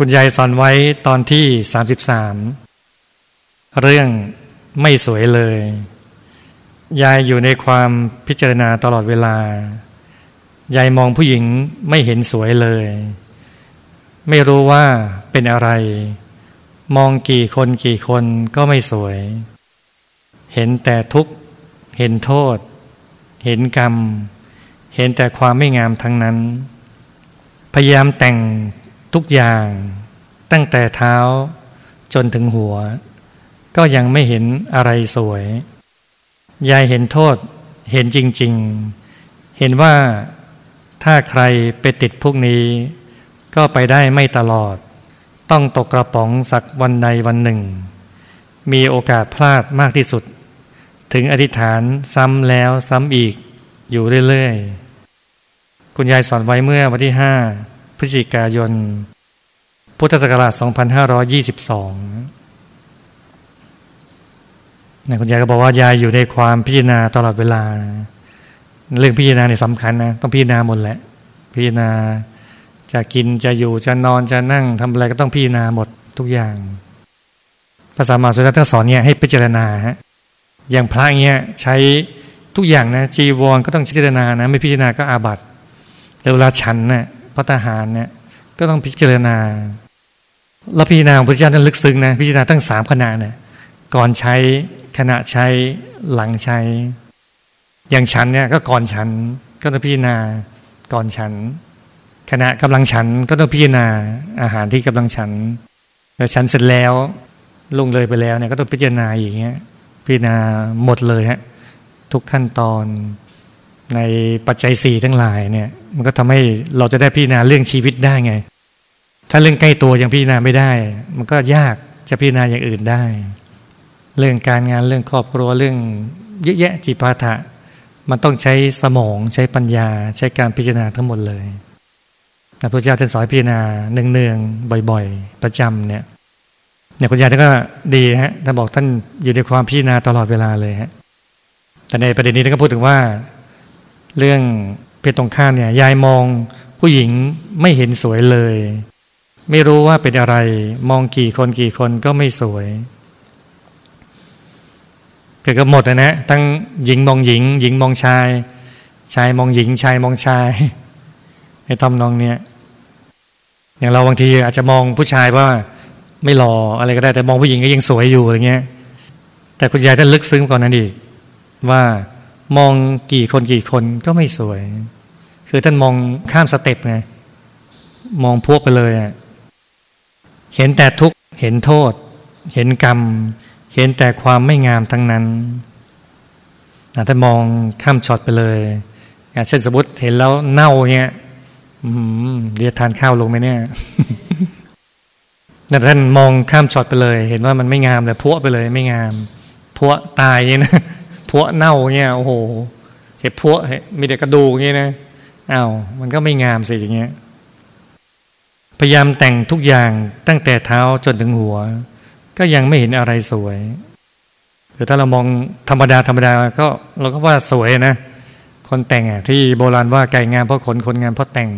คุณยายสอนไว้ตอนที่ 33 เรื่องไม่สวยเลย ยายอยู่ในความพิจารณาตลอดเวลา ยายมองผู้หญิงไม่เห็นสวยเลย ไม่รู้ว่าเป็นอะไร มองกี่คนกี่คนก็ไม่สวย เห็นแต่ทุกข์ เห็นโทษ เห็นกรรม เห็นแต่ความไม่งามทั้งนั้น พยายามแต่ง ทุกอย่างตั้งแต่เท้าจนถึงหัว ก็ยังไม่เห็นอะไรสวย ยายเห็นโทษเห็นจริง ๆ เห็นว่าถ้าใครไปติดพวกนี้ ก็ไปได้ไม่ตลอด ต้องตกกระป๋องสักวันใดวันหนึ่ง มีโอกาสพลาดมากที่สุด ถึงอธิษฐานซ้ำแล้วซ้ำอีกอยู่เรื่อยๆ คุณยายสอนไว้เมื่อวันที่ห้า พฤศจิกายน พุทธศักราช 2522นะคุณยายก็บอกว่ายายอยู่ในความพิจารณาตลอดเวลา เรื่องพิจารณาเนี่ยสำคัญนะ ต้องพิจารณาหมดแหละ พิจารณาจะกินจะอยู่จะนอนจะนั่งทำอะไรก็ต้องพิจารณาหมดทุกอย่างภาษามาสุนัขสอนเนี่ยให้พิจารณาฮะอย่างพระเงี้ยใช้ทุกอย่างนะจีวรก็ต้องพิจารณานะ ไม่พิจารณาก็อาบัติเวลาฉันนะี่ย พระทหารเนี่ยก็ต้องพิจารณาแล้วพิจารณาของพระเจ้าท่านลึกซึ้งนะพิจารณาตั้งสามขณะเนี่ยก่อนใช้ขณะใช้หลังใช้ อย่างฉันเนี่ยก็ก่อนฉันก็ต้องพิจารณาก่อนฉัน ขณะกำลังฉันก็ต้องพิจารณาอาหารที่กำลังฉันแล้วฉันเสร็จแล้วลงเลยไปแล้วเนี่ยก็ต้องพิจารณาอย่างเงี้ยพิจารณาหมดเลยฮะทุกขั้นตอน ในปัจจัยสี่ทั้งหลายเนี่ย มันก็ทำให้เราจะได้พิจารณาเรื่องชีวิตได้ไง ถ้าเรื่องใกล้ตัวยังพิจารณาไม่ได้ มันก็ยากจะพิจารณาอย่างอื่นได้ เรื่องการงานเรื่องครอบครัวเรื่องเยอะแยะจิปาถะ มันต้องใช้สมองใช้ปัญญาใช้การพิจารณาทั้งหมดเลยพระพุทธเจ้าท่านสอนพิจารณาเนืองๆบ่อย ๆ ประจำเนี่ยเนี่ยคุณยายท่านก็ดีฮะท่านบอกท่านอยู่ในความพิจารณาตลอดเวลาเลยฮะแต่ในประเด็นนี้ท่านก็พูดถึงว่า เรื่องเพศตรงข้ามเนี่ยยายมองผู้หญิงไม่เห็นสวยเลย ไม่รู้ว่าเป็นอะไร มองกี่คนกี่คนก็ไม่สวยเกิดกับหมดนะนะ ทั้งหญิงมองหญิง หญิงมองชาย ชายมองหญิงชายมองชายในทำนองเนี้ยอย่างเราบางทีอาจจะมองผู้ชายว่าไม่หล่ออะไรก็ได้แต่มองผู้หญิงก็ยังสวยอยู่อะไรเงี้ย แต่คุณยายท่านลึกซึ้งกว่านั้นอีกว่า มองกี่คนกี่คนก็ไม่สวย คือท่านมองข้ามสเต็ปไง มองพวกไปเลยเห็นแต่ทุกข์ เห็นโทษ เห็นกรรม เห็นแต่ความไม่งามทั้งนั้นท่านมองข้ามช็อตไปเลยอย่างเช่นสมมติเห็นแล้วเน่าเงี้ยเดี๋ยวทานข้าวลงไหมเนี่ยแต่ท่านมองข้ามช็อตไปเลย เห็นว่ามันไม่งามเลยพวกไปเลยไม่งามพวกตายเงี้ยนะ พวเน่าเงี้ยโอ้โหเห็ดพวมีแต่กระดูกเงี้ยนะอ้าวมันก็ไม่งามสิอย่างเงี้ยพยายามแต่งทุกอย่างตั้งแต่เท้าจนถึงหัว ก็ยังไม่เห็นอะไรสวยหรือถ้าเรามองธรรมดาธรรมดาก็เราก็ว่าสวยนะ คนแต่งอะที่โบราณว่าไก่งามเพราะขนคนงามเพราะแต่ง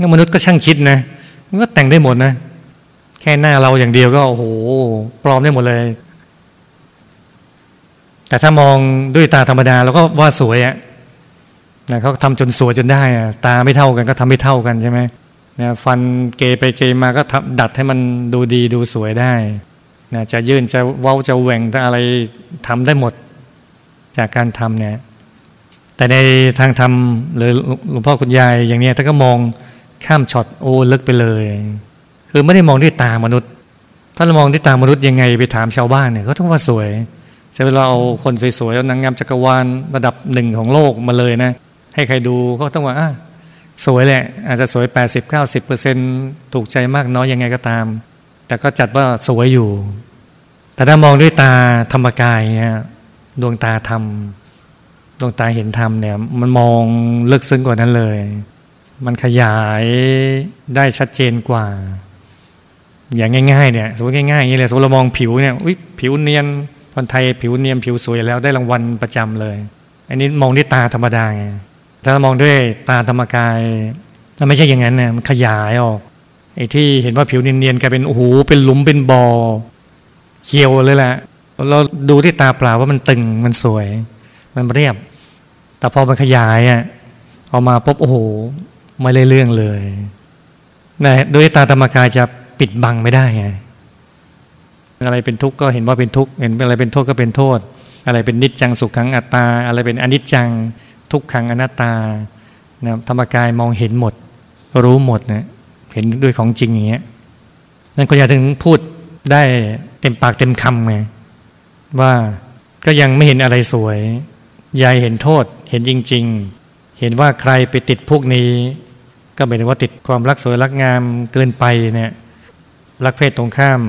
นมนุษย์ก็ช่างคิดนะมันก็แต่งได้หมดนะ แค่หน้าเราอย่างเดียวก็โอ้โหปลอมได้หมดเลย แต่ถ้ามองด้วยตาธรรมดาเราก็ว่าสวยอะนะเขาทำจนสวยจนได้อะตาไม่เท่ากันก็ทำไม่เท่ากันใช่ไหมนะฟันเกไปเกมาก็ทำดัดให้มันดูดีดูสวยได้นะจะยื่นจะเว้าจะแหว่งจะอะไรทำได้หมดจากการทำเนี่ย แต่ในทางธรรมหรือหลวงพ่อคุณยายอย่างเนี้ยท่านก็มองข้ามช็อตโอ้ลึกไปเลย คือไม่ได้มองด้วยตามนุษย์ ถ้าเรามองด้วยตามนุษย์ยังไงไปถามชาวบ้านเนี่ยเขาต้องว่าสวย ช่เวลาเอาคนสวยๆนางงามจักรวาลระดับหนึ่งของโลกมาเลยนะ ให้ใครดูก็ต้องว่าอะสวยแหละ อาจจะสวย 80-90%เปอร์เซนถูกใจมากน้อยยังไงก็ตาม แต่ก็จัดว่าสวยอยู่ แต่ถ้ามองด้วยตาธรรมกายเนี่ยดวงตาธรรม ดวงตาเห็นธรรมเนี่ย มันมองลึกซึ้งกว่านั้นเลย มันขยายได้ชัดเจนกว่า อย่างง่ายๆเนี่ยสมมติง่ายๆอย่างนี้เลยสมมติเรามองผิวเนี่ยผิวเนียน คนไทยผิวเนียมผิวสวยแล้วได้รางวัลประจำเลย อันนี้มองด้วยตาธรรมดาไงถ้ามองด้วยตาธรรมกายแล้วไม่ใช่อย่างนั้นเนี่ยมันขยายออกไอ้ที่เห็นว่าผิวเนียนๆกลายเป็นโอ้โหเป็นหลุมเป็นบอ่อเขียวเลยแหละเราดูที่ตาเปล่าว่ามันตึงมันสวย มันเรียบ แต่พอมันขยายอะออกมาปุ๊บโอ้โหไม่เลยเรื่องเลยนะโดยตาธรรมกายจะปิดบังไม่ได้ไง อะไรเป็นทุกข์ก็เห็นว่าเป็นทุกข์เห็นอะไรเป็นโทษก็เป็นโทษ อะไรเป็นนิจจังสุขขังอัตตา อะไรเป็นอนิจจังทุกขังอนัตตานะธรรมกายมองเห็นหมด รู้หมดนะเห็นด้วยของจริงอย่างเงี้ยนั่นก็อยากถึงพูดได้เต็มปากเต็มคำไงว่าก็ยังไม่เห็นอะไรสวย ยายเห็นโทษ เห็นจริง ๆ เห็นว่าใครไปติดพวกนี้ ก็หมายถึงว่าติดความรักสวยรักงามเกินไปเนี่ยรักเพศตรงข้าม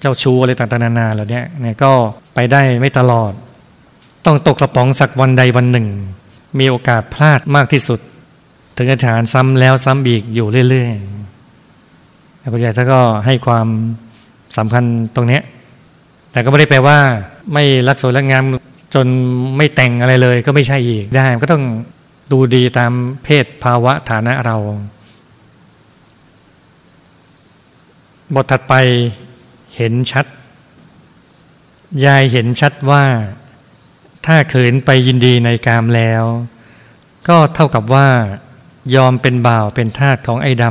เจ้าชู้อะไรต่างๆนานาเหล่านี้เนี่ยก็ไปได้ไม่ตลอด ต้องตกกระป๋องสักวันใดวันหนึ่ง มีโอกาสพลาดมากที่สุด ถึงจะฐานซ้ำแล้วซ้ำอีกอยู่เรื่อยๆคุณใหญ่ท่านก็ให้ความสำคัญตรงนี้แต่ก็ไม่ได้แปลว่า ไม่รักสวยรักงามจนไม่แต่งอะไรเลยก็ไม่ใช่อีกได้ก็ต้องดูดีตามเพศภาวะฐานะเรา บทถัดไป เห็นชัด ยายเห็นชัดว่า ถ้าเขินไปยินดีในกามแล้ว ก็เท่ากับว่ายอมเป็นบ่าวเป็นทาสของไอ้ด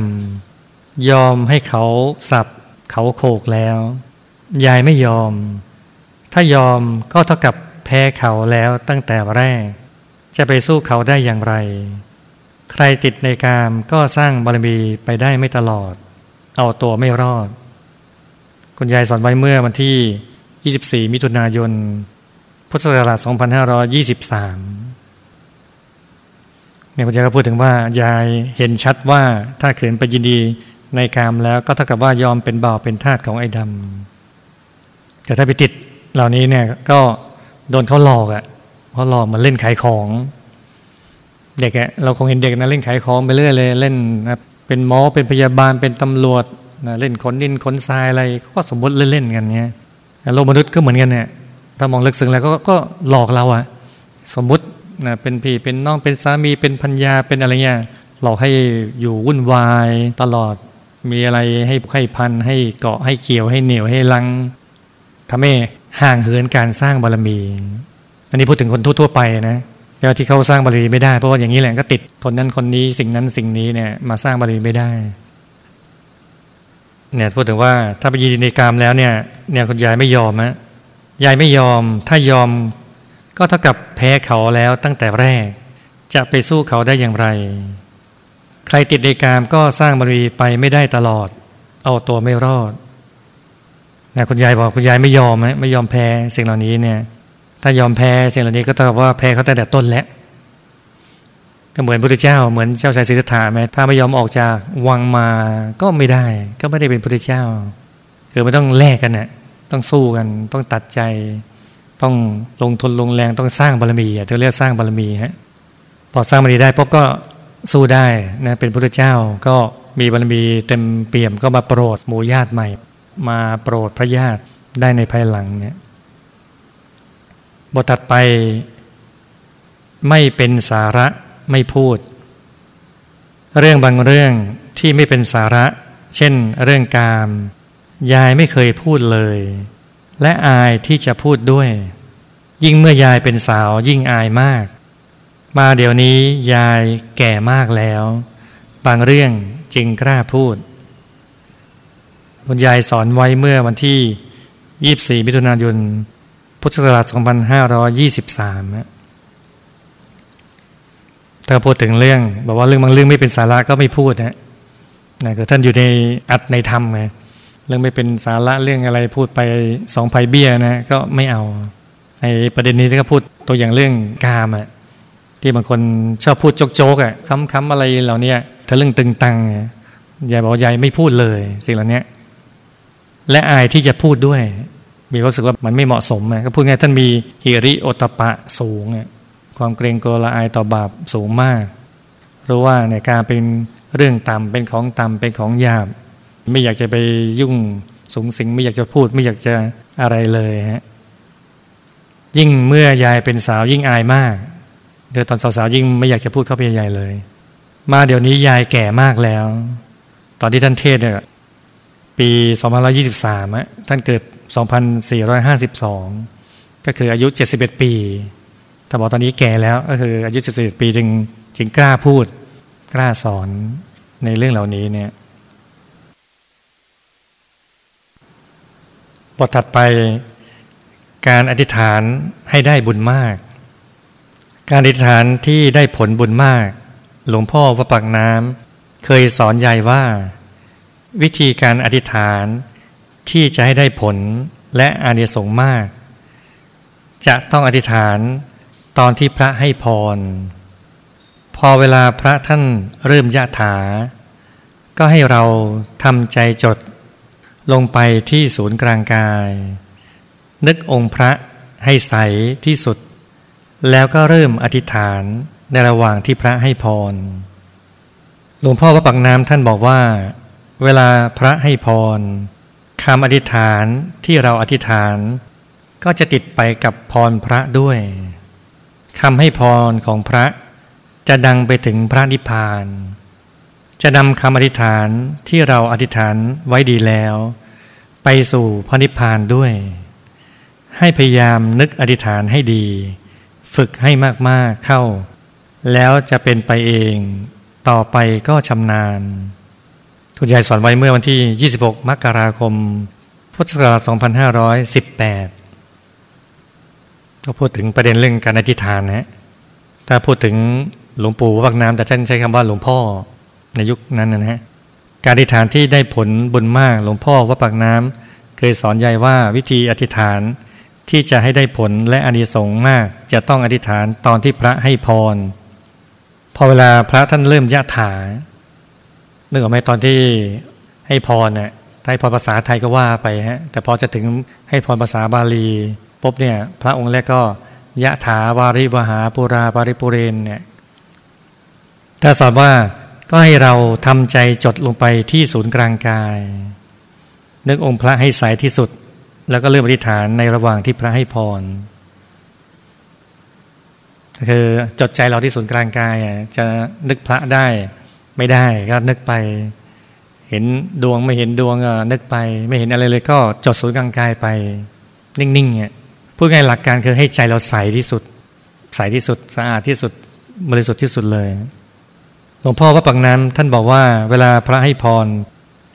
ำยอมให้เขาสับเขาโขกแล้ว ยายไม่ยอม ถ้ายอมก็เท่ากับแพ้เขาแล้วตั้งแต่แรก จะไปสู้เขาได้อย่างไร ใครติดในกามก็สร้างบารมีไปได้ไม่ตลอด เอาตัวไม่รอด คุณยายสอนไว้เมื่อวันที่ 24 มิถุนายน พุทธศักราช 2523 เนี่ยคุณยายก็พูดถึงว่ายายเห็นชัดว่าถ้าเขินไปยินดีในกามแล้วก็เท่ากับว่ายอมเป็นบ่าวเป็นทาสของไอ้ดำแต่ถ้าไปติดเหล่านี้เนี่ยก็โดนเขาหลอกอะ่ะเขาหลอกมาเล่นขายของ เด็กอะเราคงเห็นเด็กนะเล่นขายของไปเรื่อยเลยเล่นนะเป็นหมอเป็นพยาบาลเป็นตำรวจ นะเล่นขนดินขนทรายอะไรก็สมมติเล่นๆกันเนี้ยโลกมนุษย์ก็เหมือนกันเนี่ยถ้ามองลึกซึ้งแล้วก็ก็หลอกเราอะสมมตินะเป็นพี่เป็นน้องเป็นสามีเป็นพัญญาเป็นอะไรเงี้ยหลอกให้อยู่วุ่นวายตลอดมีอะไรให้ให้พันให้เกาะให้เกี่ยวให้เหนียวให้ลังทำให้ห่างเหินการสร้างบารมี อันนี้พูดถึงคนทั่ว ๆ ไปนะแล้วที่เขาสร้างบารมีไม่ได้เพราะว่าอย่างนี้แหละก็ติดคนนั้นคนนี้สิ่งนั้นสิ่งนี้เนี่ยมาสร้างบารมีไม่ได้ เนี่ยพูดถึงว่าถ้าไปยินดีในกามแล้วเนี่ยเนี่ยคุณยายไม่ยอมนะยายไม่ยอม ถ้ายอมก็เท่ากับแพ้เขาแล้วตั้งแต่แรก จะไปสู้เขาได้อย่างไร ใครติดในกามก็สร้างบารมีไปไม่ได้ตลอด เอาตัวไม่รอดนะคุณยายบอกคุณยายไม่ยอมไหมไม่ยอมแพ้สิ่งเหล่านี้เนี่ย ถ้ายอมแพ้สิ่งเหล่านี้ก็เท่ากับว่าแพ้เขาแต่แต่ต้นแล้ว ก็เหมือนพระเจ้า เหมือนเจ้าชายสิทธัตถะไหมถ้าไม่ยอมออกจากวังมาก็ไม่ได้ ก็ไม่ได้เป็นพระเจ้า คือมันต้องแลกกันเนี่ยต้องสู้กัน ต้องตัดใจ ต้องลงทุนลงแรงต้องสร้างบารมีอะเรียกสร้างบารมีฮะพอสร้างบารมีได้ปุ๊บก็สู้ได้นะเป็นพระเจ้าก็มีบารมีเต็มเปี่ยมก็มาโปรดหมู่ญาติใหม่ มาโปรดพระญาติได้ในภายหลังเนี่ยบทถัดไปไม่เป็นสาระ ไม่พูด เรื่องบางเรื่องที่ไม่เป็นสาระ เช่น เรื่องการยายไม่เคยพูดเลย และอายที่จะพูดด้วย ยิ่งเมื่อยายเป็นสาวยิ่งอายมาก มาเดี๋ยวนี้ยายแก่มากแล้ว บางเรื่องจึงกล้าพูดคุณยายสอนไว้เมื่อวันที่ 24 มิถุนายน พุทธศักราช 2523 ถ้าพูดถึงเรื่องบอกว่าเรื่องบางเรื่องไม่เป็นสาระก็ไม่พูดนะนะคือท่านอยู่ในอัดในธรรมไงเรื่องไม่เป็นสาระเรื่องอะไรพูดไปสองไผ่เบี้ยนะก็ไม่เอาในประเด็นนี้ก็พูดตัวอย่างเรื่องกามอะที่บางคนชอบพูดโจกๆอะค้ำๆอะไรเหล่านี้ถ้าเรื่องตึงตังยายบอกยายไม่พูดเลยสิ่งเหล่านี้และอายที่จะพูดด้วย มีความรู้สึกว่ามันไม่เหมาะสมก็พูดง่ายท่านมีฮิริโอตปะสูง ความเกรงกลัวละอายต่อบาปสูงมากรู้ว่าในการเป็นเรื่องต่ำเป็นของต่ำเป็นของหยาบ ไม่อยากจะไปยุ่งสูงสิงไม่อยากจะพูดไม่อยากจะอะไรเลยฮะยิ่งเมื่อยายเป็นสาวยิ่งอายมากเดี๋ยวตอนสาวๆยิ่งไม่อยากจะพูดเข้าไปใหญ่เลย มาเดี๋ยวนี้ยายแก่มากแล้ว ตอนที่ท่านเทศเนี่ยปี2523 ท่านเกิด 2452 ก็คืออายุ 71 ปี แต่บอกตอนนี้แก่แล้วก็คืออายุ71ปีจึงจึงกล้าพูดกล้าสอนในเรื่องเหล่านี้เนี่ยบทถัดไปการอธิษฐานให้ได้บุญมาก การอธิษฐานที่ได้ผลบุญมาก หลวงพ่อพระปักน้ำเคยสอนยายว่า วิธีการอธิษฐานที่จะให้ได้ผลและอานิสงส์มาก จะต้องอธิษฐาน ตอนที่พระให้พร พอเวลาพระท่านเริ่มยะถา ก็ให้เราทำใจจด ลงไปที่ศูนย์กลางกาย นึกองค์พระให้ใสที่สุด แล้วก็เริ่มอธิษฐานในระหว่างที่พระให้พร หลวงพ่อพระปักน้ำท่านบอกว่า เวลาพระให้พรคำอธิษฐานที่เราอธิษฐาน ก็จะติดไปกับพรพระด้วย คำให้พรของพระจะดังไปถึงพระนิพพาน จะนำคำอธิษฐานที่เราอธิษฐานไว้ดีแล้ว ไปสู่พระนิพพานด้วย ให้พยายามนึกอธิษฐานให้ดี ฝึกให้มากๆเข้า แล้วจะเป็นไปเอง ต่อไปก็ชำนาญ ทุนใหญ่สอนไว้เมื่อวันที่ 26 มกราคม พุทธศักราช 2518 ก็พูดถึงประเด็นเรื่องการอธิษฐานนะถ้าพูดถึงหลวงปู่วักน้ำแต่ท่านใช้คำว่าหลวงพ่อในยุคนั้นนะฮะการอธิษฐานที่ได้ผลบุญมากหลวงพ่อวัดปากน้ำเคยสอนใหญ่ว่าวิธีอธิษฐานที่จะให้ได้ผลและอานิสงส์มาก จะต้องอธิษฐานตอนที่พระให้พร พอเวลาพระท่านเริ่มยะถานึกออกไหมตอนที่ให้พรเนี่ยให้พรภาษาไทยก็ว่าไปฮะแต่พอจะถึงให้พรภาษาบาลี ปุ๊บเนี่ยพระองค์แรกก็ยะถาวาริวหาปุราปาริปุเรนเนี่ยถ้าสอนว่าก็ให้เราทำใจจดลงไปที่ศูนย์กลางกาย นึกองค์พระให้ใสที่สุด แล้วก็เริ่มอธิษฐานในระหว่างที่พระให้พรคือจดใจเราที่ศูนย์กลางกายจะนึกพระได้ไม่ได้ก็นึกไป เห็นดวงไม่เห็นดวงนึกไป ไม่เห็นอะไรเลยก็จดศูนย์กลางกายไป นิ่งๆเนี่ย พูดง่ายหลักการคือให้ใจเราใสที่สุด ใสที่สุดสะอาดที่สุดบริสุทธิ์ที่สุดเลยหลวงพ่อว่าปังนั้นท่านบอกว่าเวลาพระให้พร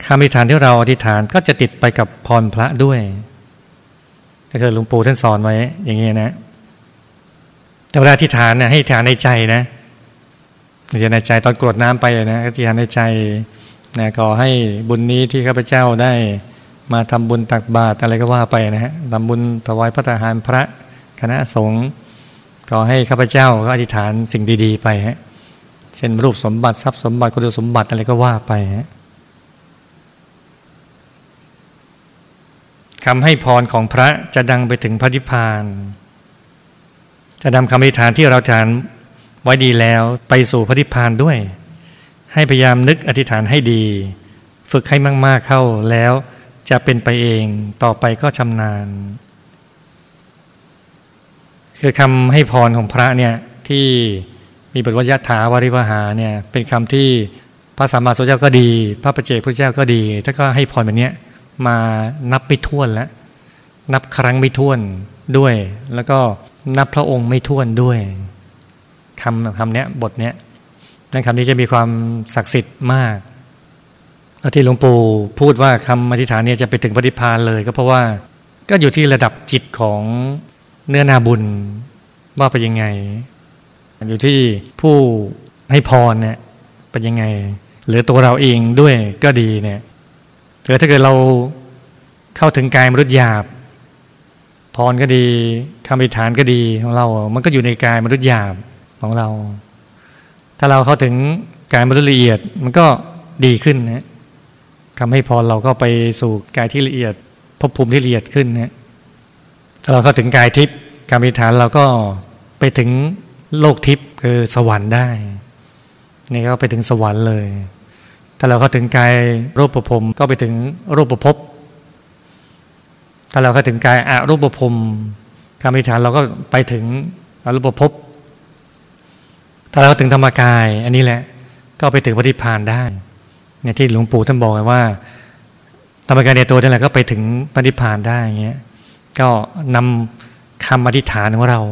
คำอธิษฐานที่เราอธิษฐานก็จะติดไปกับพรพระด้วยก็คือหลวงปู่ท่านสอนไว้อย่างนี้นะ แต่เวลาอธิษฐานเนี่ยให้อธิษฐานในใจนะอธิษฐานในใจตอนกรวดน้ำไปนะอธิษฐานในใจนะขอให้บุญนี้ที่ข้าพเจ้าได้ มาทำบุญตักบาตรอะไรก็ว่าไปนะฮะทำบุญถวายพระทหารพระคณะสงฆ์ขอให้ข้าพเจ้าก็อธิษฐานสิ่งดี ๆ ไปฮะเช่นรูปสมบัติทรัพย์สมบัติคุณสมบัติอะไรก็ว่าไปฮะคำให้พรของพระจะดังไปถึงพระนิพพาน จะนำคำอธิษฐานที่เราทานไว้ดีแล้วไปสู่พระนิพพานด้วย ให้พยายามนึกอธิษฐานให้ดี ฝึกให้มาก ๆเข้าแล้ว จะเป็นไปเองต่อไปก็ชำนาญ คือคำให้พรของพระเนี่ยที่มีบทวัยถาวริวหาเนี่ยเป็นคำที่พระสัมมาสัมพุทธเจ้าก็ดี พระปเจกพุทธเจ้าก็ดีถ้าก็ให้พรแบบนี้มานับไม่ถ้วนแล้ว นับครั้งไม่ถ้วนด้วย แล้วก็นับพระองค์ไม่ถ้วนด้วยคำคำนี้บทนี้นั่นคำนี้จะมีความศักดิ์สิทธิ์มาก ที่หลวงปู่พูดว่าคำอธิษฐานเนี่ยจะไปถึงปฏิพานเลย ก็เพราะว่าก็อยู่ที่ระดับจิตของเนื้อนาบุญว่าเป็นยังไง อยู่ที่ผู้ให้พรเนี่ยเป็นยังไง หรือตัวเราเองด้วยก็ดีเนี่ยหรือถ้าเกิดเราเข้าถึงกายมนุษย์หยาบ พรก็ดีคำอธิษฐานก็ดีของเรา มันก็อยู่ในกายมนุษย์หยาบของเรา ถ้าเราเข้าถึงกายมนุษย์ละเอียดมันก็ดีขึ้นนะ ทำให้พอเราก็ไปสู่กายที่ละเอียดภพภูมิที่ละเอียดขึ้นเนี่ยถ้าเราเข้าถึงกายทิพย์การมฐานเราก็ไปถึงโลกทิพย์คือสวรรค์ได้นี่ก็ไปถึงสวรรค์เลยถ้าเราเข้าถึงกายรูปประพรมก็ไปถึงรูปประพบถ้าเราเข้าถึงกายอารูปประพรมการมฐานเราก็ไปถึงอรูปประพบถ้าเราถึงธรรมกาย อันนี้แหละ ก็ไปถึงปฏิพานได้ เนี่ยที่หลวงปู่ท่านบอกว่าธรรมกายในตัวนั่นแหละก็ไปถึงปฏิพานได้อย่างเงี้ยก็นำคำอธิษฐานของเรา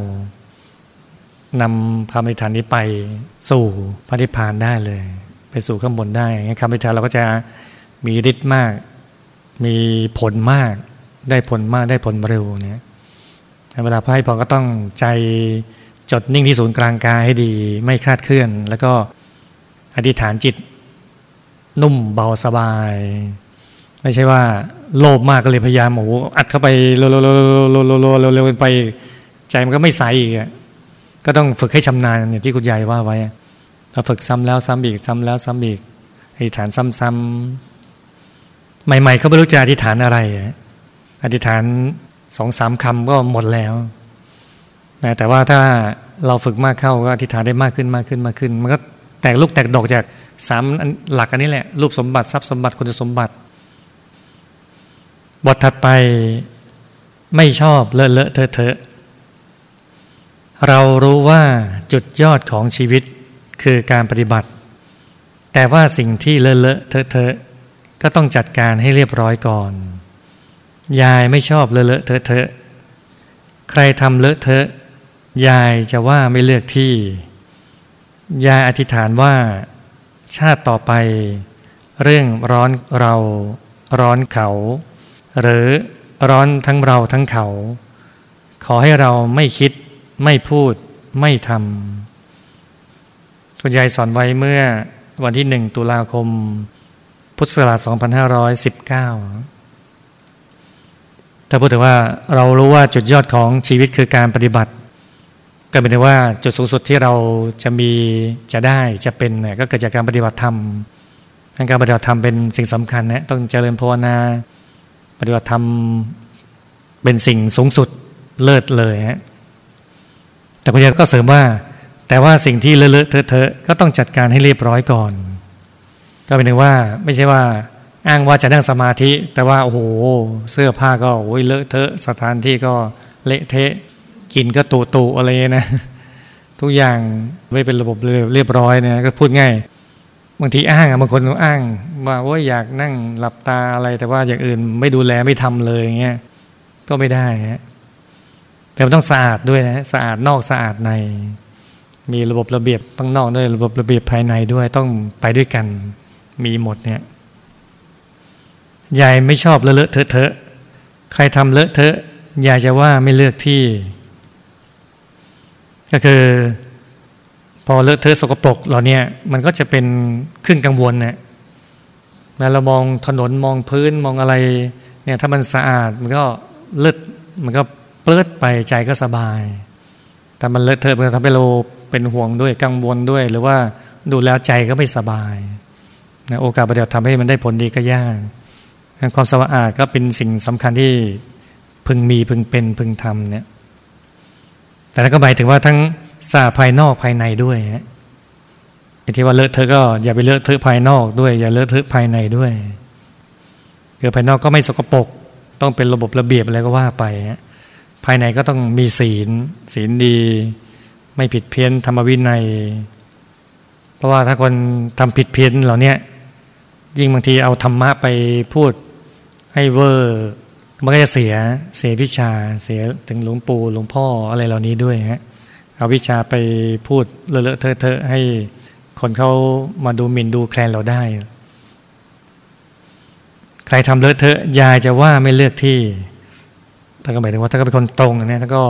นำคำอธิษฐานนี้ไปสู่ปฏิพานได้เลย ไปสู่ข้างบนได้งคำอธิษฐานเราก็จะมีฤทธิ์มาก มีผลมาก ได้ผลมากได้ผลเร็วเนี่ยเวลาพระให้พรก็ต้องใจจดนิ่งที่ศูนย์กลางกายให้ดี ไม่คลาดเคลื่อน แล้วก็อธิษฐานจิต นุ่มเบาสบาย ไม่ใช่ว่า โลภมากก็เลยพยายามโอ้อัดเข้าไปเร็วๆๆๆๆๆๆไป ใจมันก็ไม่ใสอีกก็ต้องฝึกให้ชำนาญอย่างที่คุณยายว่าไว้ก็ฝึกซ้ำแล้วซ้ำอีกซ้ำแล้วซ้ำอีกอธิษฐานซ้ำๆใหม่ๆเขาไม่รู้จะอธิษฐานอะไรอธิษฐานสองสามคำก็หมดแล้วนะแต่ว่าถ้าเราฝึกมากเข้าก็อธิษฐานได้มากขึ้นมากขึ้นมากขึ้น มันก็แตกลูกแตกดอกจาก สามหลักอันนี้แหละรูปสมบัติทรัพย์สมบัติคุณสมบัติ บทถัดไปไม่ชอบเลอะเลอะเทอะเทอะเรารู้ว่าจุดยอดของชีวิตคือการปฏิบัติ แต่ว่าสิ่งที่เลอะเลอะเทอะเทอะก็ต้องจัดการให้เรียบร้อยก่อน ยายไม่ชอบเลอะเลอะเทอะเทอะใครทำเลอะเทอะ ยายจะว่าไม่เลือกที่ ยายอธิษฐานว่า ชาติต่อไป เรื่องร้อนเราร้อนเขา หรือร้อนทั้งเราทั้งเขา ขอให้เราไม่คิด ไม่พูด ไม่ทำคุณยายสอนไว้เมื่อวันที่หนึ่งตุลาคม พุทธศักราช2519 ถ้าพูดถึงว่าเรารู้ว่าจุดยอดของชีวิตคือการปฏิบัติ ก็เป็นว่าจุดสูงสุดที่เราจะมีจะได้จะเป็นเนี่ยก็เกิดจากการปฏิบัติธรรมการปฏิบัติธรรมเป็นสิ่งสำคัญนะต้องเจริญภาวนาปฏิบัติธรรมเป็นสิ่งสูงสุดเลิศเลยฮะแต่คุณยายก็เสริมว่า แต่ว่าสิ่งที่เลอะเทอะเทอะก็ต้องจัดการให้เรียบร้อยก่อน ก็เป็นว่าไม่ใช่ว่าอ้างว่าจะนั่งสมาธิ แต่ว่าโอ้โหเสื้อผ้าก็โอ้ยเลอะเทอะสถานที่ก็เละเทะ กินก็ตูตูอะไรนะ ทุกอย่างไม่เป็นระบบเรียบร้อยเนี่ยก็พูดง่ายบางทีอ้างบางคนอ้าง ว่าโอ้ยอยากนั่งหลับตาอะไร แต่ว่าอย่างอื่นไม่ดูแลไม่ทำเลยเงี้ยก็ไม่ได้ฮะแต่มันต้องสะอาดด้วยนะสะอาดนอกสะอาดใน มีระบบระเบียบข้างนอกด้วยระบบระเบียบภายในด้วยต้องไปด้วยกัน มีหมดเนี่ยยายไม่ชอบเลอะเทอะเทอะ ใครทำเลอะเทอะยายจะว่าไม่เลือกที่ ก็คือพอเลอะเทอะสกปรกเหล่านี้มันก็จะเป็นขึ้นกังวลเนี่ยเรามองถนนมองพื้นมองอะไรเนี่ยถ้ามันสะอาดมันก็เลือดมันก็เปิดไปใจก็สบาย แต่มันเลอะเทอะมันทำให้เราเป็นห่วงด้วยกังวลด้วย หรือว่าดูแล้วใจก็ไม่สบายนะโอกาสประเดี๋ยวทำให้มันได้ผลดีก็ยากความสะอาดก็เป็นสิ่งสำคัญที่พึงมีพึงเป็นพึงทำเนี่ย แต่นั้นก็หมายถึงว่าทั้งสาภายนอกภายในด้วยฮะที่ว่าเลอะเธอก็อย่าไปเลอะเทอะภายนอกด้วย อย่าเลอะเทอะภายในด้วยคือภายนอกก็ไม่สกปรกต้องเป็นระบบระเบียบอะไรก็ว่าไปฮะภายในก็ต้องมีศีล ศีลดี ไม่ผิดเพี้ยนธรรมวินัย เพราะว่าถ้าคนทำผิดเพี้ยนเหล่านี้ยิ่งบางทีเอาธรรมะไปพูดให้เวอร์ มันก็จะเสียเสียวิชาเสียถึงหลวงปู่หลวงพ่ออะไรเหล่านี้ด้วยฮะเอาวิชาไปพูดเลอะเทอะเทอะให้คนเขามาดูหมิ่นดูแคลนเราได้ ใครทำเลอะเทอะยายจะว่าไม่เลือกที่ถ้าก็หมายถึงว่าถ้าก็เป็นคนตรงเนี่ยท่านก็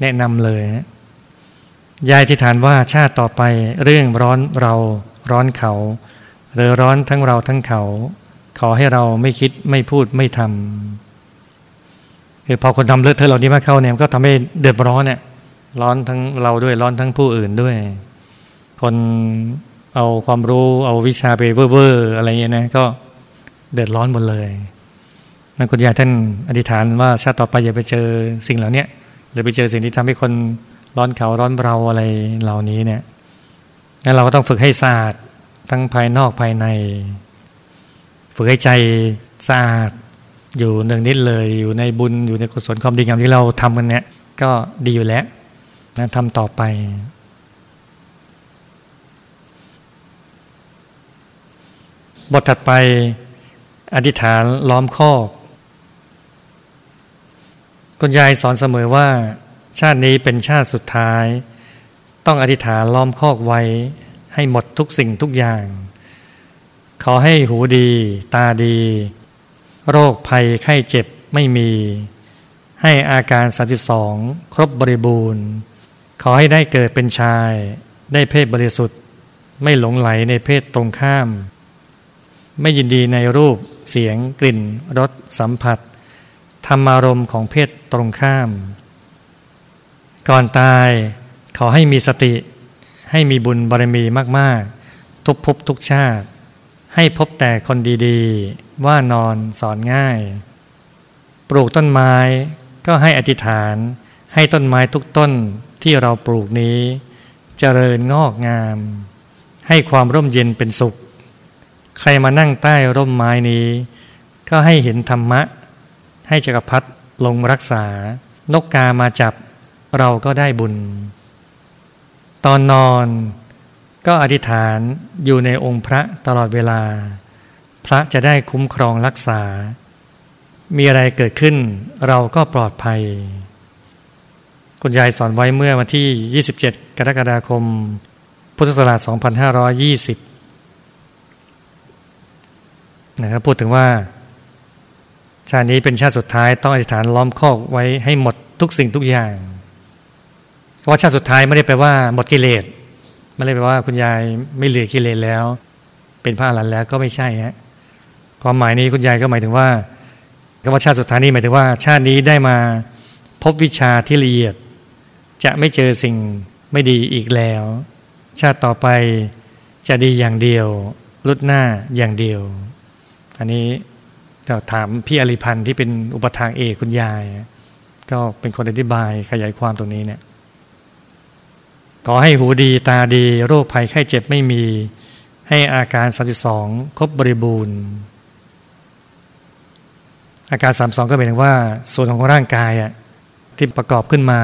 แนะนำเลยยายที่ฐานว่าชาติต่อไปเรื่องร้อนเราร้อนเขา หรือร้อนทั้งเราทั้งเขา ขอให้เราไม่คิดไม่พูดไม่ทำ คือพอคนทำเลอะเทอะเหล่านี้มาเข้าเนี่ยก็ทำให้เดือดร้อนเนี่ย ร้อนทั้งเราด้วยร้อนทั้งผู้อื่นด้วย คนเอาความรู้เอาวิชาไปเว่อร์อะไรเงี้ยนะก็เดือดร้อนหมดเลยนั่นคุณยายท่านอธิษฐานว่าชาติต่อไปอย่าไปเจอสิ่งเหล่านี้หรือไปเจอสิ่งที่ทำให้คนร้อนเขาร้อนเราอะไรเหล่านี้เนี่ยงั้นเราก็ต้องฝึกให้สะอาดทั้งภายนอกภายใน ฝึกให้ใจสะอาด อยู่เนืองนิดเลยอยู่ในบุญอยู่ในกุศลความดีงามที่เราทำกันเนี้ยก็ดีอยู่แล้วนะทำต่อไป บทถัดไปอธิษฐานล้อมคอกคุณยายสอนเสมอว่า ชาตินี้เป็นชาติสุดท้าย ต้องอธิษฐานล้อมคอกไว้ ให้หมดทุกสิ่งทุกอย่าง ขอให้หูดี ตาดี โรคภัยไข้เจ็บไม่มี ให้อาการ 32 ครบบริบูรณ์ ขอให้ได้เกิดเป็นชาย ได้เพศบริสุทธิ์ ไม่หลงไหลในเพศตรงข้าม ไม่ยินดีในรูปเสียง กลิ่นรสสัมผัส ธรรมารมณ์ของเพศตรงข้าม ก่อนตายขอให้มีสติ ให้มีบุญบารมีมาก ๆ ทุกภพทุกชาติ ให้พบแต่คนดีๆ ว่านอนสอนง่าย ปลูกต้นไม้ก็ให้อธิษฐาน ให้ต้นไม้ทุกต้นที่เราปลูกนี้ เจริญงอกงาม ให้ความร่มเย็นเป็นสุข ใครมานั่งใต้ร่มไม้นี้ ก็ให้เห็นธรรมะ ให้จักรพรรดิลงรักษา นกกามาจับเราก็ได้บุญ ตอนนอน ก็อธิษฐานอยู่ในองค์พระตลอดเวลา พระจะได้คุ้มครองรักษา มีอะไรเกิดขึ้นเราก็ปลอดภัย คุณยายสอนไว้เมื่อวันที่ 27 กรกฎาคม พุทธศักราช 2520 นะครับพูดถึงว่า ชาตินี้เป็นชาติสุดท้ายต้องอธิษฐานล้อมคอกไว้ให้หมดทุกสิ่งทุกอย่าง เพราะชาติสุดท้ายไม่ได้แปลว่าหมดกิเลส ไม่ได้แปลว่าคุณยายไม่เหลือกิเลสแล้ว เป็นพระอรหันต์แล้วก็ไม่ใช่ฮะความหมายนี้คุณยายก็หมายถึงว่าคำว่าชาติสุดท้ายนี้หมายถึงว่า ชาตินี้ได้มาพบวิชาที่ละเอียด จะไม่เจอสิ่งไม่ดีอีกแล้ว ชาติต่อไปจะดีอย่างเดียวรุดหน้าอย่างเดียว อันนี้ก็ถามพี่อริพันธ์ที่เป็นอุปถากเอกคุณยาย ก็เป็นคนอธิบายขยายความตรงนี้เนี่ย ขอให้หูดีตาดี โรคภัยไข้เจ็บไม่มี ให้อาการ32ครบบริบูรณ์ อาการ 32 ก็หมายถึงว่า ส่วนของร่างกายอะที่ประกอบขึ้นมา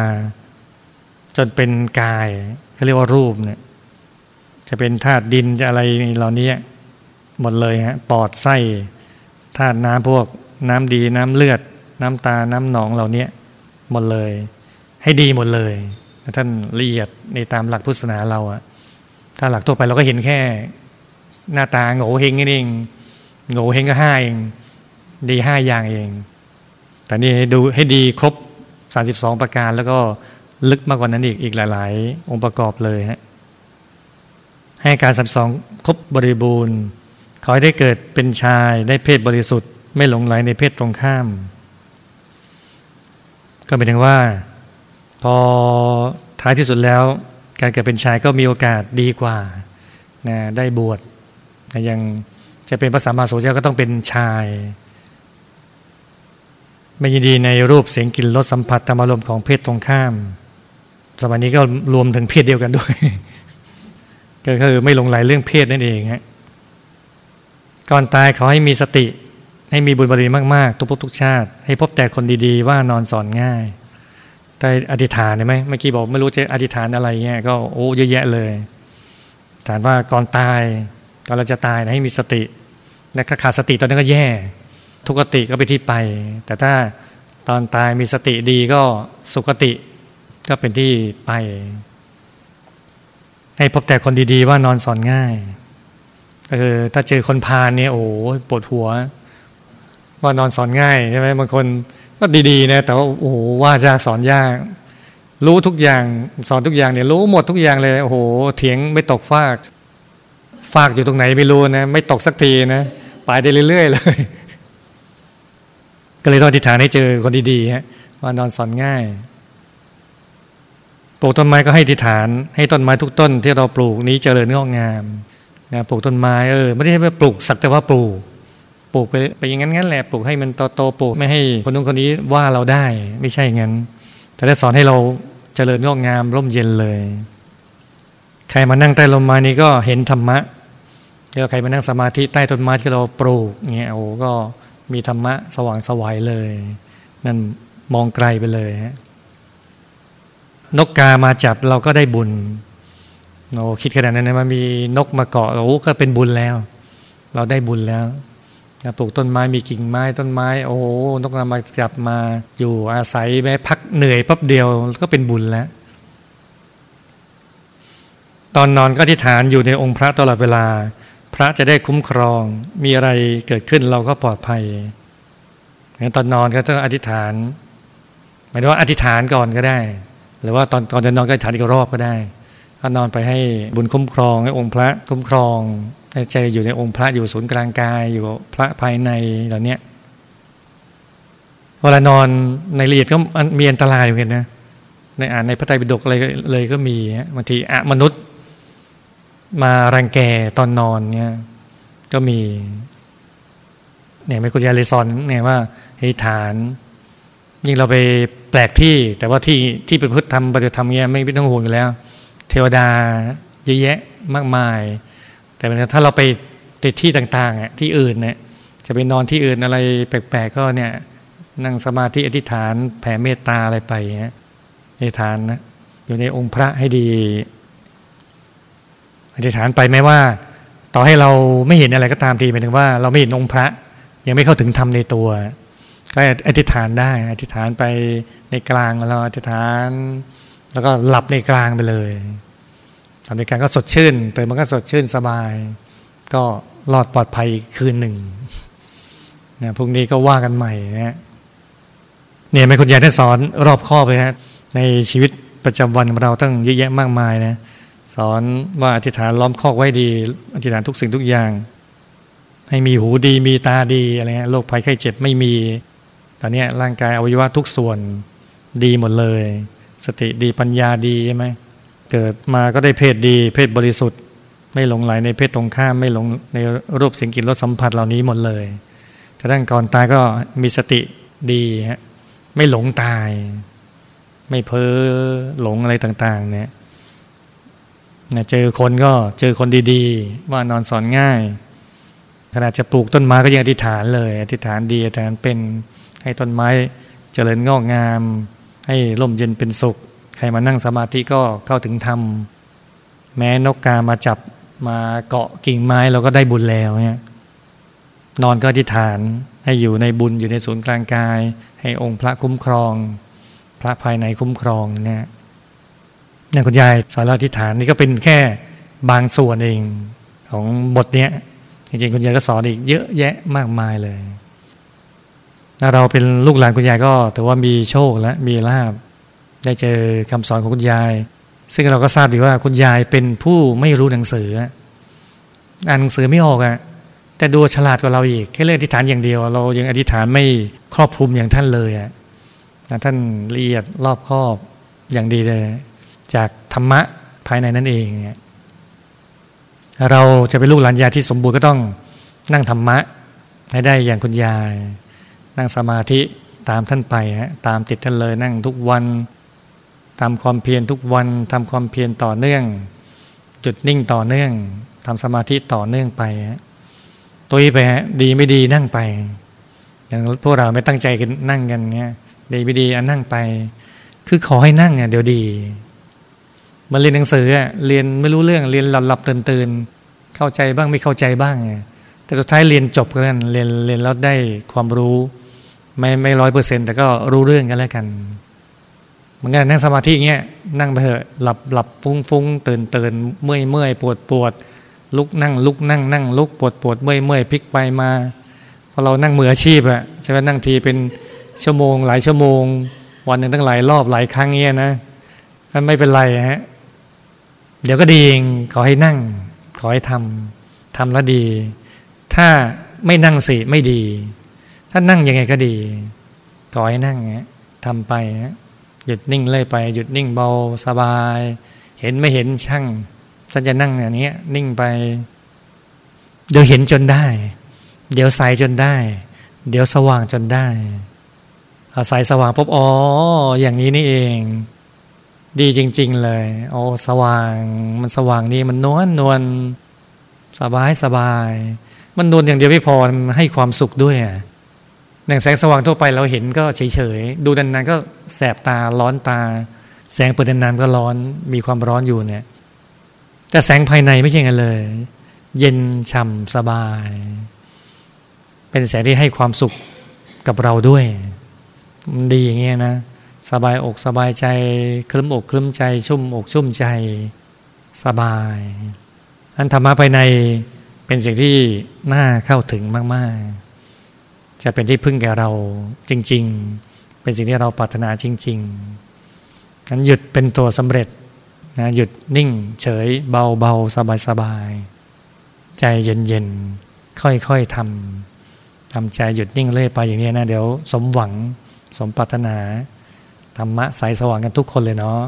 จนเป็นกายเขาเรียกว่ารูปเนี่ยจะเป็นธาตุดินจะอะไรเหล่านี้หมดเลยฮะปอดไส้ธาตุน้ำพวกน้ำดีน้ำเลือด น้ำตาน้ำหนองเหล่านี้หมดเลย ให้ดีหมดเลย ท่านละเอียดในตามหลักพุทธศาสนาเราอะถ้าหลักทั่วไปเราก็เห็นแค่ หน้าตาโง่เฮงนี่เองโง่เฮงก็ห้าเอง ดีห้าอย่างเอง แต่นี่ดูให้ดีครบ 32 ประการแล้วก็ลึกมากกว่านั้นอีกอีกหลาย ๆ องค์ประกอบเลยฮะให้การสับสองครบบริบูรณ์ ขอให้ได้เกิดเป็นชายได้เพศบริสุทธิ์ ไม่หลงไหลในเพศตรงข้าม ก็หมายถึงว่า พอท้ายที่สุดแล้ว การเกิดเป็นชายก็มีโอกาสดีกว่านะได้บวชนะยังจะเป็นพระสัมมาสัมพุทธเจ้าก็ต้องเป็นชาย ไม่ยินดีในรูปเสียงกลิ่นรสสัมผัสธรรมารมของเพศตรงข้าม สมัยนี้ก็รวมถึงเพศเดียวกันด้วย ก็คือไม่หลงไหลเรื่องเพศนั่นเองฮะก่อนตายเขาให้มีสติ ให้มีบุญบารมีมาก ๆ ทุกภพทุกชาติ ให้พบแต่คนดี ๆ ว่านอนสอนง่าย แต่อธิษฐานเห็นไหมเมื่อกี้บอกไม่รู้จะอธิษฐานอะไรเงี้ยก็โอ้เยอะแยะเลยฐานว่าก่อนตายก่อนเราจะตายนะให้มีสติและขาดสติตอนนั้นก็แย่ ทุกติก็ไปที่ไป แต่ถ้าตอนตายมีสติดีก็สุขติก็เป็นที่ไป ให้พบแต่คนดีๆว่านอนสอนง่ายเออถ้าเจอคนพาลเนี่ยโอ้ปวดหัว ว่านอนสอนง่ายใช่ไหมบางคน ก็ดีๆนะแต่ว่าโอ้โหว่าจะสอนยาก รู้ทุกอย่างสอนทุกอย่างเนี่ยรู้หมดทุกอย่างเลยโอ้โหเถียงไม่ตกฟากฟากอยู่ตรงไหนไม่รู้นะไม่ตกสักทีนะไปได้เรื่อยๆเลย ก็เลยต้องอธิษฐานให้เจอคนดีๆฮะว่านอนสอนง่ายปลูกต้นไม้ก็ให้อธิษฐานให้ต้นไม้ทุกต้นที่เราปลูกนี้เจริญงอกงามนะปลูกต้นไม้เออไม่ได้ให้ปลูกสักแต่ว่าปลูก ปลูกไปไปอย่างนั้นงั้นแหละปลูกให้มันโตโตปลูกไม่ให้คนนู้นคนนี้ว่าเราได้ไม่ใช่งั้น แต่ได้สอนให้เราเจริญงอกงามร่มเย็นเลย ใครมานั่งใต้ลมไม้นี้ก็เห็นธรรมะเดี๋ยวใครมานั่งสมาธิใต้ต้นไม้ที่เราปลูกเงี้ยโอ้ก็มีธรรมะสว่างสวัยเลย นั่นมองไกลไปเลยฮะนกกามาจับเราก็ได้บุญโอ้คิดขนาดนั้นนะมันมีนกมาเกาะโอ้ก็เป็นบุญแล้ว เราได้บุญแล้ว ปลูกต้นไม้มีกิ่งไม้ต้นไม้ โอ้โหนกมาจับมาอยู่อาศัยแม้พักเหนื่อยปั๊บเดียวก็เป็นบุญแล้ว ตอนนอนก็ที่ฐานอยู่ในองค์พระตลอดเวลา พระจะได้คุ้มครองมีอะไรเกิดขึ้นเราก็ปลอดภัยตอนนอนก็ต้องอธิษฐานหมายถึงว่าอธิษฐานก่อนก็ได้ หรือว่าตอนตอนจะนอนก็อธิษฐานอีกรอบก็ได้ถ้านอนไปให้บุญคุ้มครองให้องค์พระคุ้มครอง ให้ใจอยู่ในองค์พระอยู่ศูนย์กลางกาย อยู่พระภายในเหล่านี้เวลานอนในละเอียดก็มีอันตรายเหมือนกันนะในอ่านในพระไตรปิฎกอะไรเลยก็มีบางทีอะมนุษย์ มารังแกตอนนอนเนี่ยก็มีเนี่ยไม่คุณยาเลยสอนเนี่ยว่าให้ฐาน ยิ่งเราไปแปลกที่ แต่ว่าที่ที่ไปพุทธธรรมปฏิธรรมเนี่ยไม่ต้องห่วงอยู่แล้ว เทวดาเยอะแยะมากมาย แต่ถ้าเราไปติดที่ต่างๆที่อื่นเนี่ยจะไปนอนที่อื่นอะไรแปลกๆก็เนี่ยนั่งสมาธิอธิษฐานแผ่เมตตาอะไรไปในฐานนะอยู่ในองค์พระให้ดีอธิษฐานไปแม้ว่า ต่อให้เราไม่เห็นอะไรก็ตามทีหมายถึงว่าเราไม่เห็นองค์พระ ยังไม่เข้าถึงธรรมในตัวก็อธิษฐานได้ อธิษฐานไปในกลางเราอธิษฐาน แล้วก็หลับในกลางไปเลย ทำในกางก็สดชื่นตื่นมันก็สดชื่นสบาย ก็รอดปลอดภัยคืนหนึ่งนะพรุ่งนี้ก็ว่ากันใหม่นะเนี่ยไม่คุณยายได้สอนรอบข้อไปนะในชีวิตประจำวันเราตั้งเยอะแยะมากมายนะสอนว่าอธิษฐานล้อมคอกไว้ดี อธิษฐานทุกสิ่งทุกอย่าง ให้มีหูดีมีตาดีอะไรเงี้ยโรคภัยไข้เจ็บไม่มี ตอนนี้ร่างกายอวัยวะทุกส่วนดีหมดเลย สติดีปัญญาดีใช่ไหม เกิดมาก็ได้เพศดี เพศบริสุทธิ์ ไม่หลงไหลในเพศตรงข้ามไม่หลงในรูปสิ่งกินรสสัมผัสเหล่านี้หมดเลยแต่ร่งก่อนตายก็มีสติดีฮะไม่หลงตาย ไม่เพ้อหลงอะไรต่าง ๆ เนี่ยเจอคนก็เจอคนดีๆ ว่านอนสอนง่ายขนาดจะปลูกต้นไม้ก็ยังอธิษฐานเลย อธิษฐานดีอธิษฐานเป็นให้ต้นไม้เจริญงอกงาม ให้ร่มเย็นเป็นสุข รมานั่งสมาธิก็เข้าถึงธรรม แม้นกกามาจับมาเกาะกิ่งไม้เราก็ได้บุญแล้วเนี่ยนอนก็อธิษฐานให้อยู่ในบุญอยู่ในศูนย์กลางกาย ให้องค์พระคุ้มครอง พระภายในคุ้มครองเนี่ยนี่คุณยายสอนเราอธิษฐานนี่ก็เป็นแค่บางส่วนเองของบทเนี้ยจริงๆคุณยายก็สอนอีกเยอะแยะมากมายเลยเราเป็นลูกหลานคุณยายก็ถือว่ามีโชคและมีลาบ ได้เจอคำสอนของคุณยาย ซึ่งเราก็ทราบดีว่าคุณยายเป็นผู้ไม่รู้หนังสืออ่านหนังสือไม่ออกอะแต่ดูฉลาดกว่าเราอีกแค่เรื่องอธิษฐานอย่างเดียว เรายังอธิษฐานไม่ครอบคลุมอย่างท่านเลยอะท่านละเอียดรอบครอบอย่างดีเลย จากธรรมะภายในนั่นเองเนี่ยเราจะเป็นลูกหลานยายที่สมบูรณ์ก็ต้องนั่งธรรมะให้ได้อย่างคุณยาย นั่งสมาธิตามท่านไปฮะตามติดท่านเลยนั่งทุกวัน ทำความเพียรทุกวันทำความเพียรต่อเนื่อง จุดนิ่งต่อเนื่องทำสมาธิต่อเนื่องไปตุยไปฮะดีไม่ดีนั่งไป อย่างพวกเราไม่ตั้งใจกันนั่งกันเงี้ยดีไม่ดีอันนั่งไป คือขอให้นั่งเนี่ยเดี๋ยวดีมาเรียนหนังสือเรียนไม่รู้เรื่องเรียนหลับหลับตื่นตื่นเข้าใจบ้างไม่เข้าใจบ้างแต่สุดท้ายเรียนจบกันเรียนเรียนแล้วได้ความรู้ ไม่ไม่ร้อยเปอร์เซ็นต์แต่ก็รู้เรื่องกันแล้วกัน เหมือนกันนั่งสมาธิเงี้ยนั่งไปเถอะหลับหลับฟุ้งฟุ้งตื่นตื่นเมื่อยเมื่อยปวดปวดลุกนั่ง ลุกนั่งนั่งลุกปวดปวดเมื่อยเมื่อยพลิกไปมาพอเรานั่งมืออาชีพอะใช่ไหมนั่งทีเป็นชั่วโมง หลายชั่วโมง วันหนึ่งตั้งหลายรอบหลายครั้งเงี้ยนะมันไม่เป็นไรฮะเดี๋ยวก็ดีเองขอให้นั่ง ขอให้ทำทำแล้วดี ถ้าไม่นั่งสิไม่ดี ถ้านั่งยังไงก็ดีต่อให้นั่งเงี้ยทำไป หยุดนิ่งเลยไป หยุดนิ่งเบาสบาย เห็นไม่เห็นช่างฉันจะนั่งอย่างนี้นิ่งไป เดี๋ยวเห็นจนได้ เดี๋ยวใสจนได้ เดี๋ยวสว่างจนได้อาศัยสว่างปุ๊บอ๋ออย่างนี้นี่เอง ดีจริง ๆ เลยโอ้สว่างมันสว่างนี่มันนวลนวลสบายสบาย มันนวลอย่างเดียวไม่พอมันให้ความสุขด้วยอะ อย่างแสงสว่างทั่วไปเราเห็นก็เฉยๆ ดูนานๆก็แสบตาร้อนตา แสงเปิดนานๆก็ร้อนมีความร้อนอยู่เนี่ย แต่แสงภายในไม่ใช่กันเลย เย็นช่ำสบาย เป็นแสงที่ให้ความสุขกับเราด้วยมันดีอย่างเงี้ยนะ สบายอกสบายใจคลึ้มอกคลึ้มใจ ชุ่มอกชุ่มใจสบายอันธรรมะภายในเป็นสิ่งที่น่าเข้าถึงมาก ๆ จะเป็นที่พึ่งแก่เราจริง ๆ เป็นสิ่งที่เราปรารถนาจริง ๆ นั้นหยุดเป็นตัวสำเร็จนะหยุดนิ่งเฉยเบาเบาสบายสบายใจเย็นเย็นค่อยๆทำทำใจหยุดนิ่งเล่ยไปอย่างนี้นะเดี๋ยวสมหวังสมปรารถนาธรรมะสายสว่างกันทุกคนเลยเนาะ